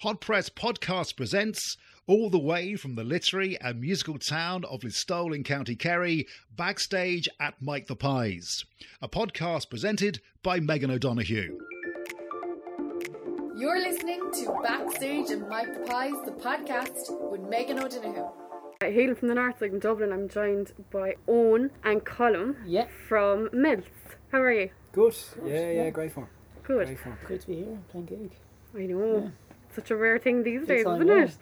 Hot Press Podcast presents, all the way from the literary and musical town of Listowel in County Kerry, backstage at Mike the Pies, a podcast presented by Megan O'Donoghue. You're listening to Backstage at Mike the Pies, the podcast with Megan O'Donoghue. Hailing from the north like in Dublin, I'm joined by Owen and Colum Yeah. from Melts. How are you? Good. Yeah, yeah, great fun. Good. Great fun. Great to be here playing gig. I know. Such a rare thing these days, isn't yeah. it?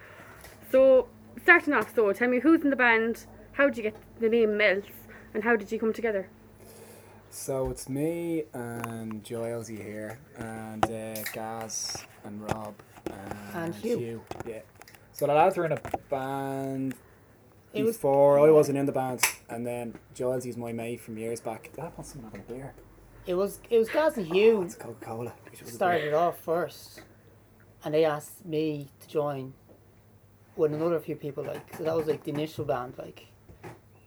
So, starting off, so tell me who's in the band, how did you get the name Melts, and how did you come together? So it's me and Joylesy here, and uh, Gaz and Rob and, And Hugh. Yeah. So the lads were in a band It was- before. I wasn't in the band, and then Joylesy's my mate from years back. That wants someone having a beer. It was it was Gaz and Hugh It's Coca Cola. started off first, and they asked me to join with another few people. Like so that was like the initial band, like.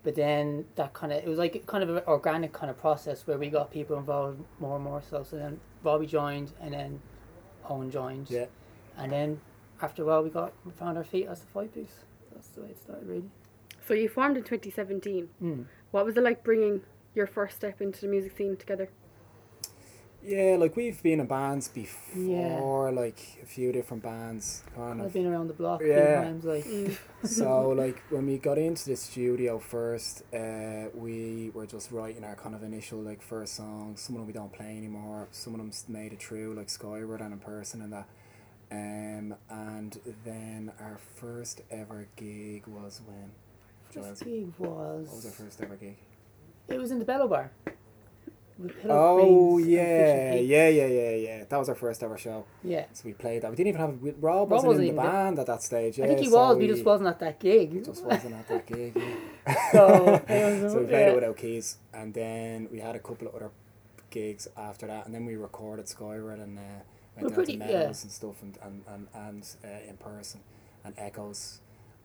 But then that kind of it was like kind of an organic kind of process where we got people involved more and more. So so then Robbie joined, and then Owen joined, Yeah. and then after a while we got we found our feet as a five piece. That's the way it started, really. So, you formed in 2017. Mm. What was it like bringing your first step into the music scene together? Yeah, like we've been in bands before, like a few different bands, kind I've of. been around the block a Yeah. few times, like. Mm. so like when we got into the studio first uh, we were just writing our kind of initial like first songs some of them we don't play anymore some of them made it through like skyward and in person and that um, and then our first ever gig was when First Joyce, gig was. what was our first ever gig It was in the Bello Bar. With Pillow oh yeah yeah yeah yeah yeah that was our first ever show Yeah. so we played that we didn't even have we- Rob Rob wasn't, wasn't in the there. band at that stage yeah, I think he so was, but he just wasn't at that gig. just wasn't at that gig yeah. so, so we played yeah. it without keys, and then we had a couple of other gigs after that, and then we recorded Skyward and uh, We're went down pretty- to yeah. Meadows and stuff, and and and, and uh, in person, and Echoes,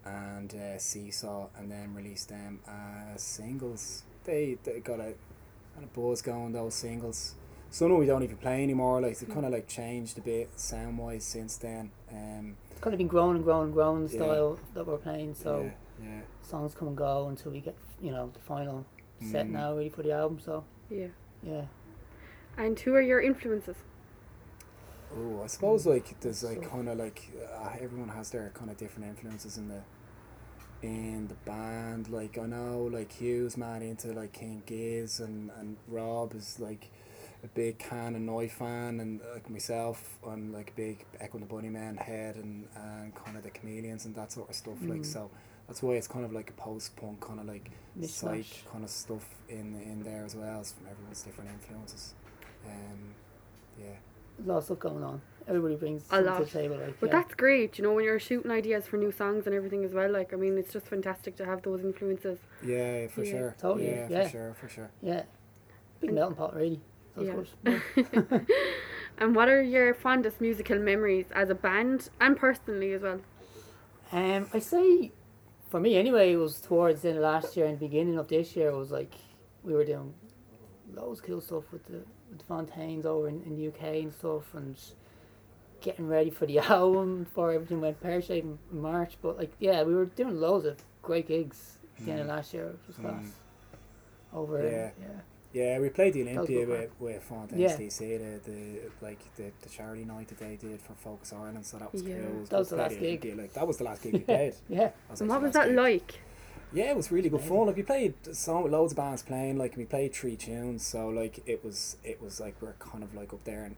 and uh, Seesaw, and then released them as singles. They they got a kind of buzz going those singles. Some of we don't even play anymore. Like they kind of like changed a bit sound wise since then. Um, It's kind of been growing and growing and growing the Yeah. style that we're playing. So yeah, yeah. songs come and go until we get, you know, the final set Mm. now ready for the album. So Yeah. yeah, And who are your influences? Oh, I suppose like there's like So- kind of like uh, everyone has their kind of different influences in the in the band. Like I know like Hugh's mad into like King Giz and and Rob is like a big Can and Neu! fan and like myself I'm like a big Echo and the Bunnymen head and and kind of the Chameleons and that sort of stuff. Like Mm. so that's why it's kind of like a post punk kind of like psych kind of stuff in in there as well as from everyone's different influences. Um, yeah. Lots of going on. Everybody brings A something to lot. the table. Like, But yeah. that's great, you know, when you're shooting ideas for new songs and everything as well. Like, I mean, it's just fantastic to have those influences. Yeah, for Yeah. sure. Totally, Yeah, yeah. for sure, for sure. yeah, big And- melting pot, really. So Yeah. it's good. and what are your fondest musical memories as a band and personally as well? Um, I say, for me anyway, it was towards the end of last year and beginning of this year. It was like we were doing loads of cool stuff with the with the Fontaines over in, in the UK and stuff, and getting ready for the album before everything went pear shaped in March. But like, yeah, we were doing loads of great gigs at the end of Mm. last year, which was Mm. class. Over, Yeah. yeah, Yeah, we played the Olympia good with, with Fontaines Yeah. DC, the, the like the, the charity night that they did for Focus Ireland, so that was Yeah. cool. Was That was the last gig. Olympia, Like that was the last gig we played. yeah. was And what was that gig. like? Yeah, it was really good fun. Like we played so loads of bands playing. Like we played three tunes, so like it was it was like we're kind of like up there and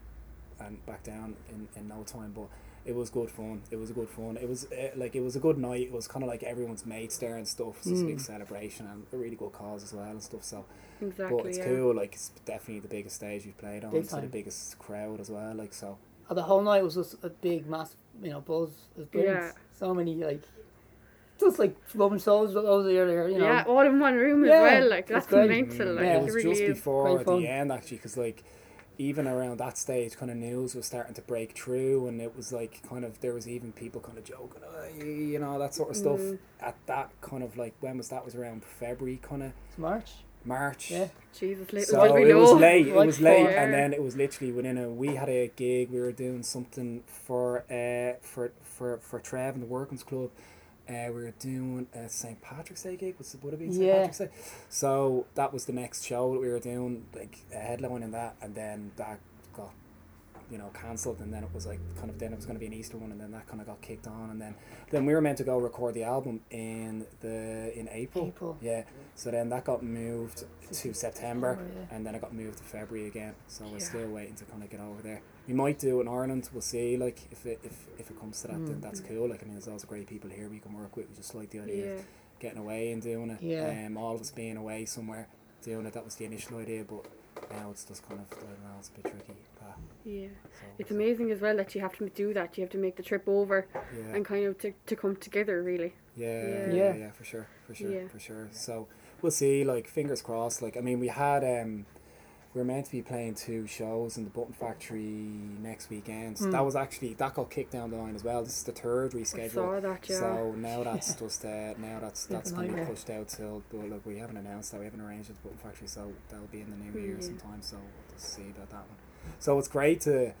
and back down in, in no time. But it was good fun. It was a good fun. It was uh, like it was a good night. It was kind of like everyone's mates there and stuff. So it's a big Mm. celebration and a really good cause as well and stuff. So, Exactly, but it's yeah. cool. Like it's definitely the biggest stage we've played on. Big It's the biggest crowd as well. Like so. Oh, the whole night was just a big, massive, you know, buzz. It. Yeah. So many like, just like rubbing souls over earlier, you know. yeah, all in one room Yeah, as well. Like, that's great. mental. Mm, Like, Yeah. it it was really just before Great fun. the end actually because like even around that stage kind of news was starting to break through and it was like kind of there was even people kind of joking "Oh, you know that sort of stuff Mm. at that kind of like when was that was around february kind of It's March. March. Yeah. Jesus, So it was late. It was late, and then it was literally within a. We had a gig. We were doing something for uh for for for Trev and the Workman's Club. Uh, we were doing a St Patrick's Day gig. Was it would have been St Yeah. Patrick's Day? So that was the next show that we were doing, like a headline and that, and then that got you know cancelled, and then it was like kind of then it was going to be an Easter one, and then that kind of got kicked on, and then then we were meant to go record the album in the in April. April. Yeah. So then that got moved to September, September, yeah. and then it got moved to February again. So we're still waiting to kind of get over there. We might do in Ireland. We'll see. Like if it if, if it comes to that, Mm. then that's cool. Like I mean, there's lots of great people here we can work with. We just like the idea Yeah. of getting away and doing it. Yeah. Um, all of us being away somewhere doing it. That was the initial idea, but now it's just kind of I don't know. It's a bit tricky. Yeah. so It's amazing as well that you have to do that. You have to make the trip over Yeah. and kind of to, to come together, really. Yeah, Yeah. yeah, Yeah. for sure, for sure, for sure. So we'll see. Like fingers crossed. Like I mean, we had um, we were meant to be playing two shows in the Button Factory next weekend. Mm. That was actually that got kicked down the line as well. This is the third reschedule. saw that, yeah. So now that's just uh, now that's that's going to be pushed out till. But look, we haven't announced that. We haven't arranged it with Button Factory, so that'll be in the new year sometime. So we'll just see about that one. So it's great to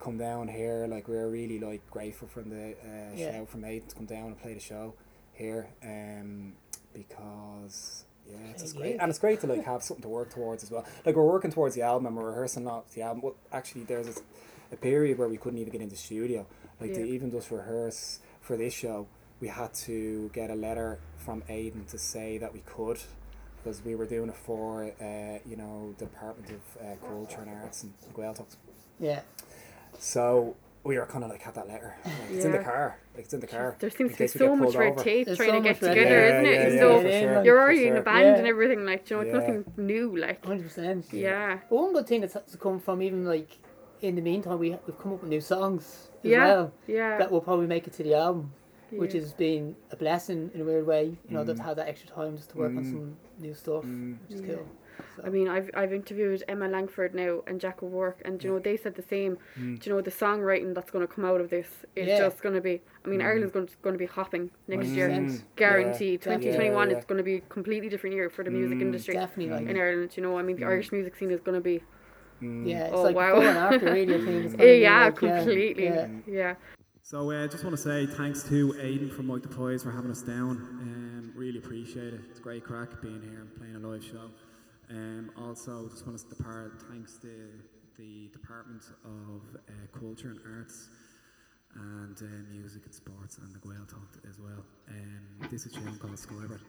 come down here. Like we're really like grateful from the uh, Yeah. shout from Aiden to come down and play the show here. Um, because yeah, it's just great, and it's great to like have something to work towards as well. Like we're working towards the album and we're rehearsing not the album. Well, actually, there's a, a period where we couldn't even get into studio. Like to even just rehearse for this show, we had to get a letter from Aiden to say that we could. Because we were doing it for, uh, you know, the Department of uh, Culture and Arts and Gaeltacht. Yeah. So we were kind of like had that letter. Like, It's in the car. Like, it's in the car. There seems to be so much red over. tape There's trying so to get together, tape. isn't it? Yeah, And yeah, so for Yeah, sure. like, you're for already in a sure. band Yeah. and everything, like, you know, it's Yeah. nothing new, like. Hundred percent. Yeah. But one good thing that's has come from even like in the meantime we we've come up with new songs as Yeah. well Yeah. that will probably make it to the album, which yeah. has been a blessing in a weird way. You know, Mm. to have that extra time just to work on Mm. some new stuff, Mm. which is Yeah. cool. So, I mean, I've I've interviewed Emma Langford now and Jack O'Rourke, and you know they said the same. Mm. Do you know the songwriting that's going to come out of this is Yeah. just going to be. I mean, Mm. Ireland's going to, going to be hopping next Mm. year, guaranteed. Yeah. Twenty twenty one Yeah, yeah. going to be a completely different year for the music Mm. industry definitely like in Ireland. You know, I mean, the Mm. Irish music scene is going to be. Mm. yeah, it's Oh, like wow. before after really. I Yeah, gonna be yeah, like, completely. Yeah, Yeah. So I uh, just want to say thanks to Aidan from Mike the Pies for having us down. Um, really appreciate it. It's great crack being here and playing a live show. Um, also, just want to depart thanks to the Department of uh, Culture and Arts and uh, Music and Sports and the Gaeltacht as well. Um, this is a called Skyward.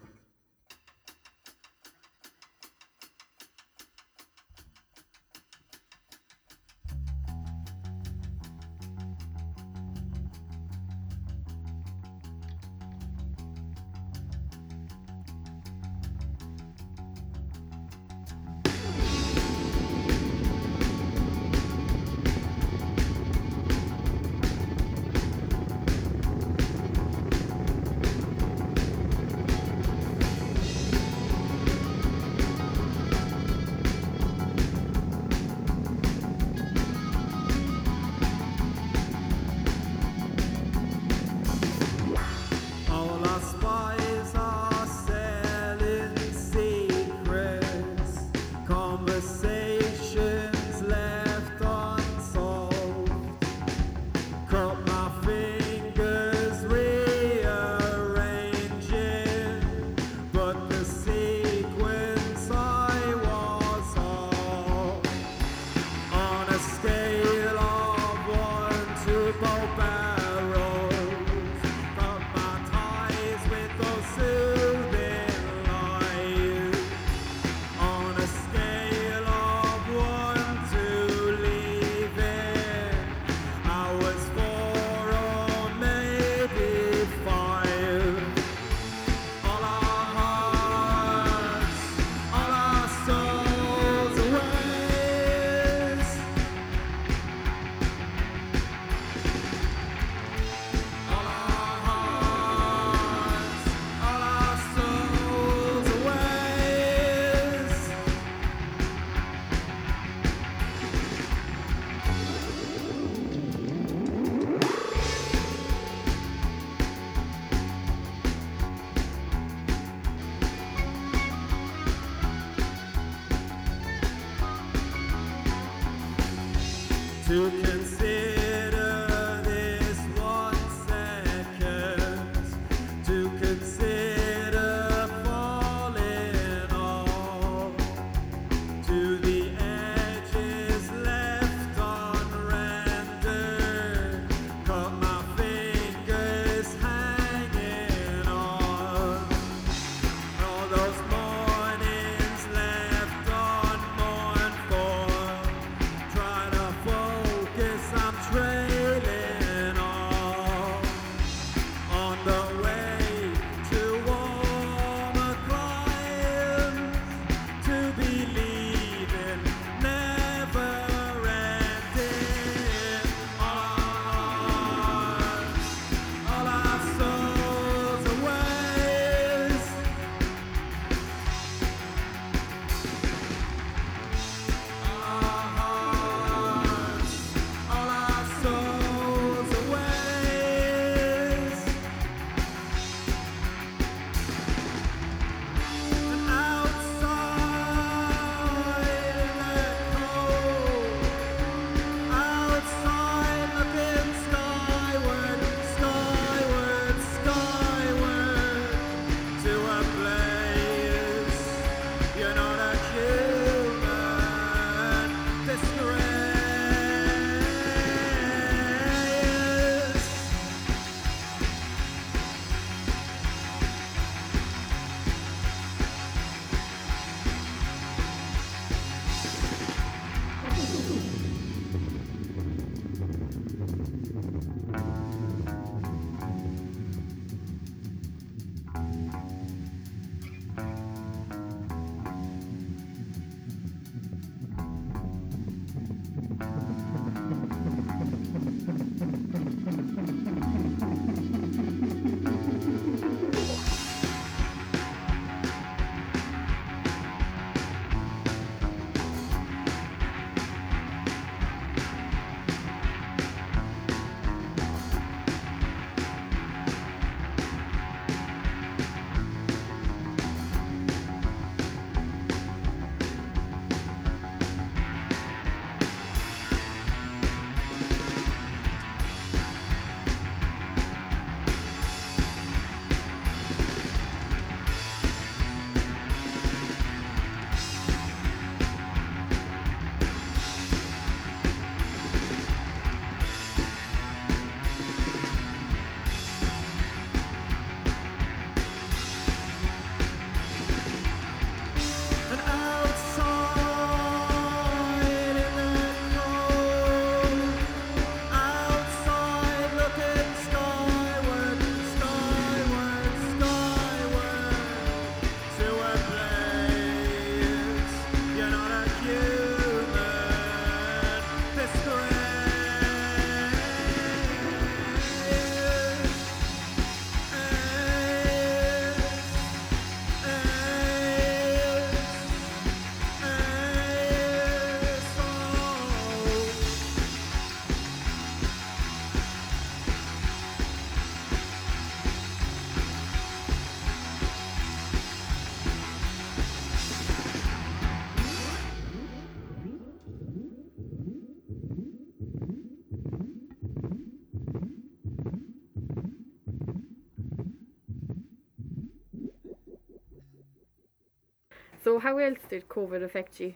So how else did COVID affect you?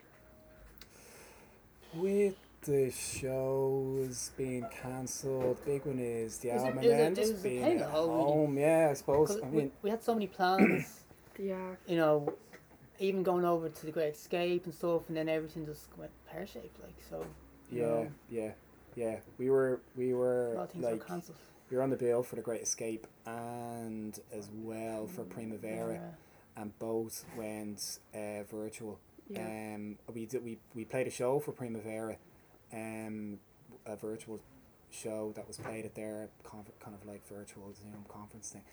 With the shows being cancelled, big one is the Is album is it- and then is just it being pain at though, really? home. Yeah, I suppose. I we, mean, we had so many plans, Yeah. you know, even going over to the Great Escape and stuff, and then everything just went pear shaped, like so. you yeah, know, yeah, yeah. We were, we a were lot of things were cancelled. we were on the bill for the Great Escape and as well for Primavera, Yeah. And both went uh, virtual. Yeah. Um, we did we, we played a show for Primavera, um, a virtual show that was played at their conf- kind of like virtual Zoom conference thing.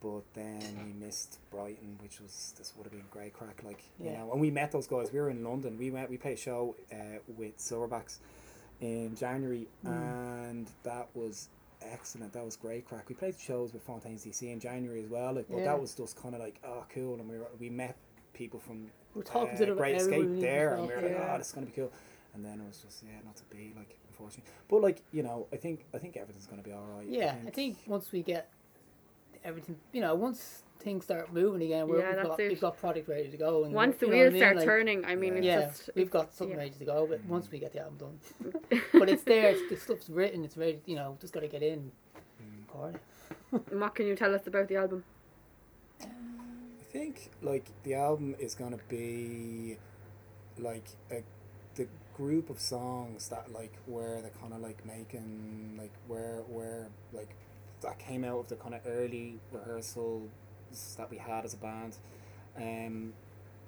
But then we missed Brighton, which was this would have been great crack. Like you know, and we met those guys. We were in London. We went. We played a show uh, with Silverbacks in January, and that was excellent. That was great crack. We played shows with Fontaines DC in January as well. Like, but Yeah. that was just kind of like oh cool, and we were, we met people from We're talking uh, to them Great Escape there, and we were like, Yeah. oh, this is gonna be cool. And then it was just yeah, not to be like. unfortunately. But like you know, I think I think everything's gonna be all right. Yeah, I think once we get everything, you know, once things start moving again, we're, Yeah, we've, got, it. we've got product ready to go. And Once the you know I wheels mean? start Like, turning, I mean, it's yeah, just we've got something yeah. ready to go. But once we get the album done, but it's there. It's, the stuff's written. It's ready. You know, just got to get in. Record. And what can you tell us about the album? I think like the album is gonna be like a the group of songs that like where they're kind of like making like where where like that came out of the kind of early rehearsals that we had as a band, um,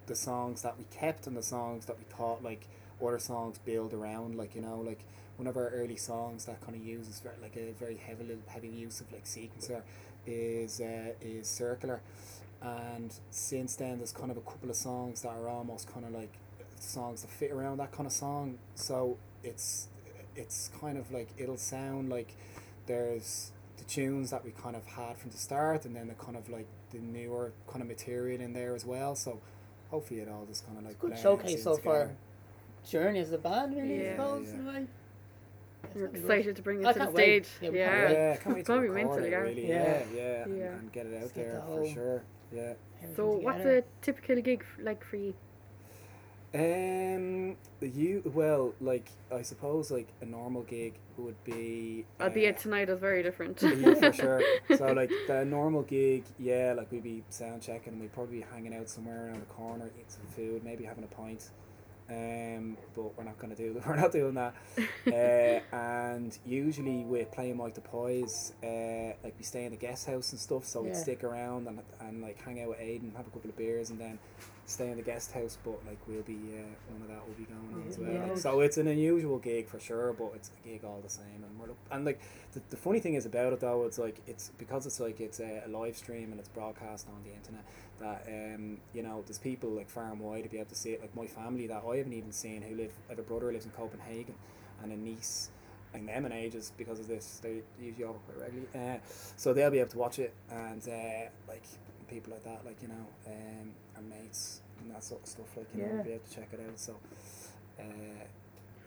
the songs that we kept and the songs that we thought like other songs build around like you know like one of our early songs that kind of uses like a very heavy heavy use of like sequencer is uh, is circular. And since then there's kind of a couple of songs that are almost kind of like songs that fit around that kind of song. So it's it's kind of like it'll sound like there's the tunes that we kind of had from the start and then the kind of like the newer kind of material in there as well so hopefully it all just kind of like Good showcase in so far. Journey as a band, really, Yeah. I suppose. Yeah. in a way. We're excited to bring oh, I it to the wait. stage. Yeah, Yeah, can't wait. yeah, can't wait It's to gonna be record it, yeah. really. Yeah. Yeah, yeah, and, and get it out Let's there the for sure. Yeah. So, what's a typical gig like for you? Um, you well, like I suppose, like a normal gig would be. uh, Albeit tonight is very different. yeah, for sure. So like the normal gig, yeah, like we'd be sound checking, we'd probably be hanging out somewhere around the corner, eating some food, maybe having a pint. Um, but we're not gonna do we're not doing that. uh, and usually we're playing like the Pies, uh, like we stay in the guest house and stuff, so we'd stick around and and like hang out with Aiden, have a couple of beers, and then stay in the guest house. But like we'll be uh, one of that will be going on as well. Yeah. Like, so it's an unusual gig for sure, but it's a gig all the same. And we're look, and like the, the funny thing is about it though, it's like it's because it's like it's a, a live stream and it's broadcast on the internet. That um you know there's people like far and wide to be able to see it. Like my family that I haven't even seen who live. I have a brother who lives in Copenhagen, and a niece. And them in ages because of this, they usually over quite regularly. Uh, so they'll be able to watch it, and uh, like people like that, like you know, um, and mates and that sort of stuff, like you know, Yeah. be able to check it out. So, uh,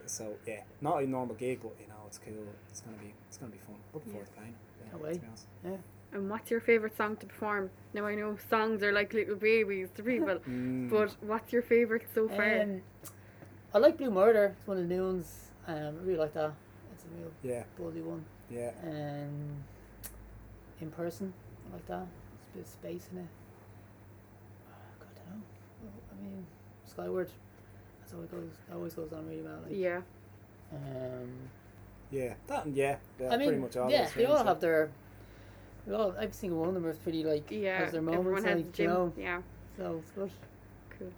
so yeah, not a normal gig, but you know, it's cool. It's gonna be, it's gonna be fun. Looking forward to playing. Yeah, Can't to wait. be honest. and what's your favourite song to perform? Now I know songs are like little babies to people, Mm. but what's your favourite so far? Um, I like Blue Murder. It's one of the new ones. Um, I really like that. It's a real yeah, buzzy one. yeah, Um, in person, I like that. There's a bit of space in it. Uh, God, I don't know. Well, I mean, Skyward. That's always goes. That always goes on really well. Like, yeah, Um, yeah. That and yeah, yeah I mean, pretty much all. yeah, those they all things, have their. We all, every single one of them is pretty like yeah. has their moments. Everyone has like, a you know, Yeah, so it's good. cool.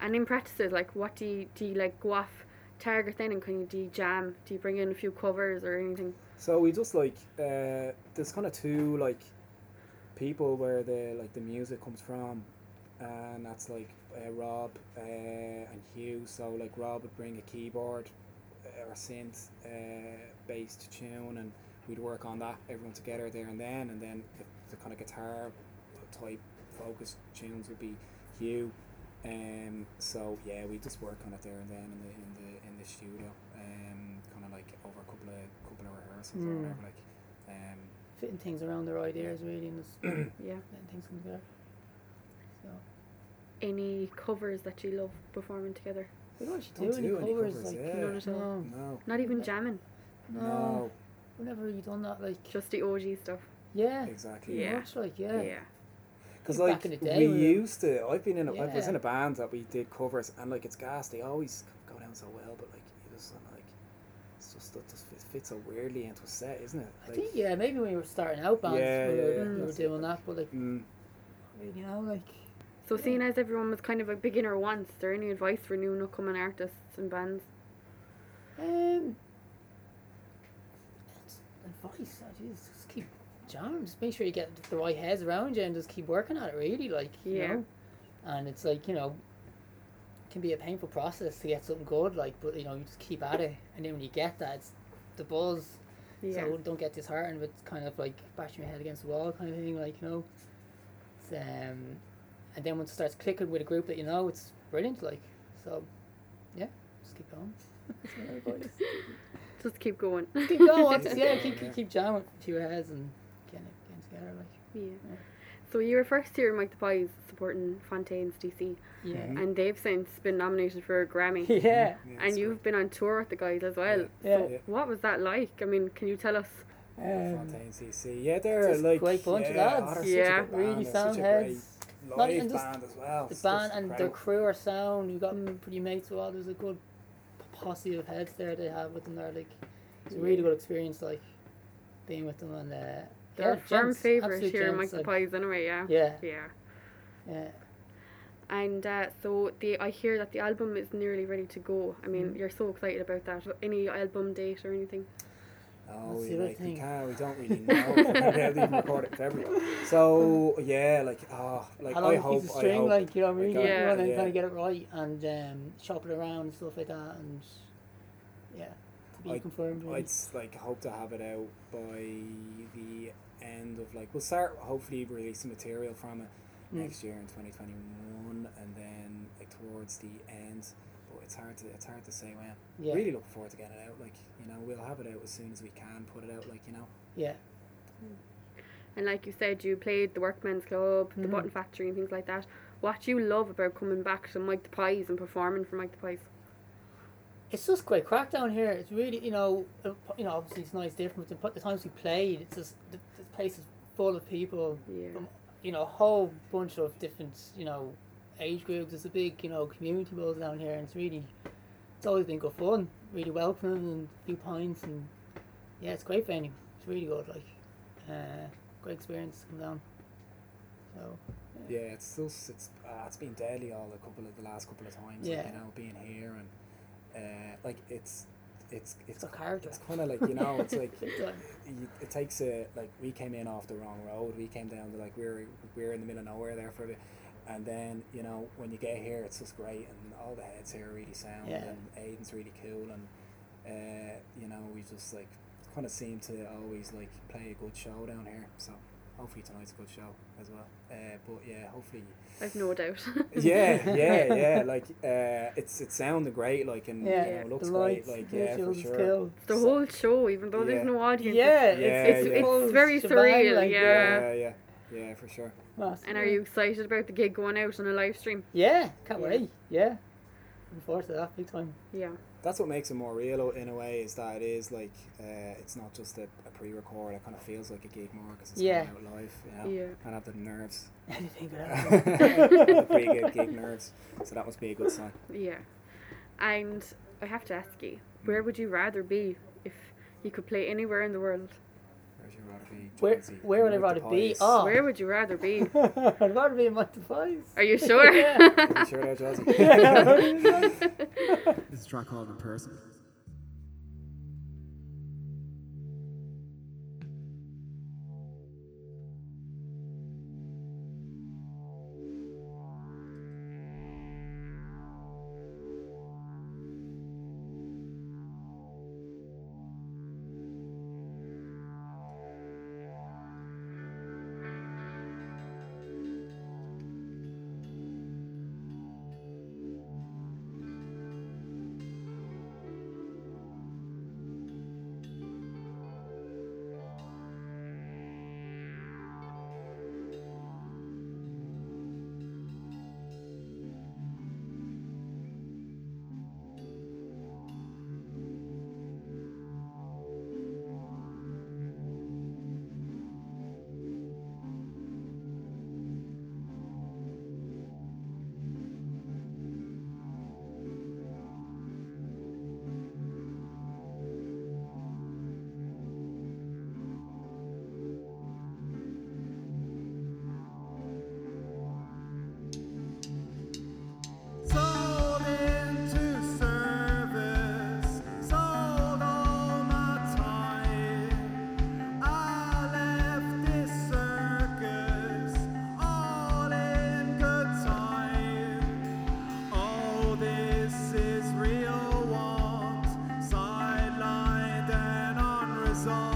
And in practices, like, what do you do? You like go off target then, and can you do you jam? Do you bring in a few covers or anything? So we just like uh, there's kind of two like people where the like the music comes from, and that's like uh, Rob uh, and Hugh. So like Rob would bring a keyboard uh, or synth uh, based tune, and we'd work on that everyone together there and then, and then the, the kind of guitar type focus tunes would be Hugh. Um, so yeah, we just work on it there and then in the in the in the studio. Um, kind of like over a couple of couple of rehearsals or Mm. whatever. Like, um, Fitting things around their ideas really, and Yeah. letting things come together. So Any covers that you love performing together? we don't actually Don't do, do any any covers. covers, like yeah. None at all. no, no, Not even jamming, no, no, we've never really done that. Like just the OG stuff. yeah, exactly. Yeah. much like yeah. Yeah. Because like in the day we when- used to, I've been in, a, I was in a band that we did covers, and like it's gas. They always go down so well, but like you just like it's just it just fits, fits so weirdly into a set, isn't it? I think yeah, maybe when we were starting out bands, Yeah, we, were, yeah, we were that's doing that, but like mm, you know, like So seeing as everyone was kind of a beginner once, is there any advice for new and upcoming artists and bands? um, advice. I just, just keep jamming. Just make sure you get the right heads around you, and just keep working at it. Really, like you Yeah. know. And it's like you know, it can be a painful process to get something good. Like, but you know, you just keep at it, and then when you get that, it's the buzz. Yeah. So don't get disheartened with kind of like bashing your head against the wall kind of thing, like you know. It's, um, and then once it starts clicking with a group that you know, it's brilliant. Like so, yeah, just keep going. That's my advice. Just keep going. keep going. yeah, keep, keep, keep jamming to your heads and getting, getting together. Like, Yeah. So you were first here in Mike the Pies supporting Fontaines DC, yeah. and they've since been nominated for a Grammy. Yeah. Yeah, And you've been on tour with the guys as well. Yeah. So Yeah. what was that like? I mean, can you tell us? Um, Fontaines DC. Yeah, they're just a like great bunch of yeah, lads. they're such a Yeah. really sound such great heads. Not Live even just band as well. The It's band just and their crew are sound. You've got Mm. pretty mates as well. There's a good posse of heads there they have with them. They're like, it's a really good experience, like being with them and uh, They're yeah, firm gents, favourite absolute here in gents, Mike the Pies anyway, yeah. Yeah, Yeah. yeah. And uh, so the I hear that the album is nearly ready to go. I mean, Mhm. you're so excited about that. Any album date or anything? No, That's we, the other like, we can't, we don't really know. we haven't even recorded in February. So, yeah, like, oh, like, How long I a hope, piece of I hope. like you know, really, God, Yeah. you want to yeah. kind of get it right and um, shop it around and stuff like that, and yeah, to be I- confirmed. really. I'd s- like hope to have it out by the end of like we'll start hopefully releasing material from it Mm. next year in 2021 and then like towards the end but it's hard to it's hard to say when yeah, really looking forward to getting it out like you know we'll have it out as soon as we can put it out like you know yeah, And like you said, you played the Workmen's Club, the Mhm. Button Factory, and things like that. What do you love about coming back to Mike the Pies and performing for Mike the Pies? it's just great crack down here. It's really, you know, uh, you know, obviously it's nice different. But the times we played, it's just the, the place is full of people Yeah. from, you know, a whole bunch of different, you know, age groups. It's a big, you know, community buzz down here, and it's really, it's always been good fun. Really welcoming and a few pints, and yeah, it's a great venue. It's really good, like, uh, great experience to come down. So yeah it's still it's uh, it's been deadly all the couple of the last couple of times like, Yeah. you know being here and uh like it's it's it's it's a character. it's kind of like you know it's like you, it takes a like we came in off the wrong road. We came down to like we're we're in the middle of nowhere there for a bit, and then you know when you get here, it's just great, and all the heads here are really sound, Yeah. and Aiden's really cool, and uh, you know we just like kind of seem to always like play a good show down here. So hopefully tonight's a good show as well. Uh, but yeah, hopefully I've no doubt. yeah, yeah, yeah. Like uh, it's it's sounding great, like and Yeah, you know, it looks the great, lights, like the yeah, for sure. skill. the So- whole show, even though Yeah. there's no audience. Yeah, Yeah, It's, yeah. it's full very shebang, surreal, like, yeah. Yeah, yeah, yeah, for sure. Massive. And are you excited about the gig going out on a live stream? Yeah, can't Yeah. wait. Yeah, looking forward to that big time. Yeah. that's what makes it more real in a way is that it is like uh, it's not just a, a pre-record it kind of feels like a gig more because it's Yeah. coming out live you know Yeah. and have the nerves Anything could have happen. the pre-gig gig nerves so that must be a good sign Yeah. And I have to ask you, where would you rather be if you could play anywhere in the world? Where'd rather be Where, Jonesy? where would I rather the be? Oh, Where would you rather be? I'd rather be in my device. Are you sure? Yeah. Are you sure there Jonesy? This is a track called In Person. song.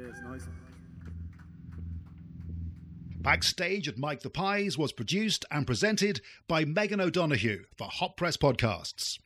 Cheers, nice. Backstage at Mike the Pies was produced and presented by Megan O'Donoghue for Hot Press Podcasts.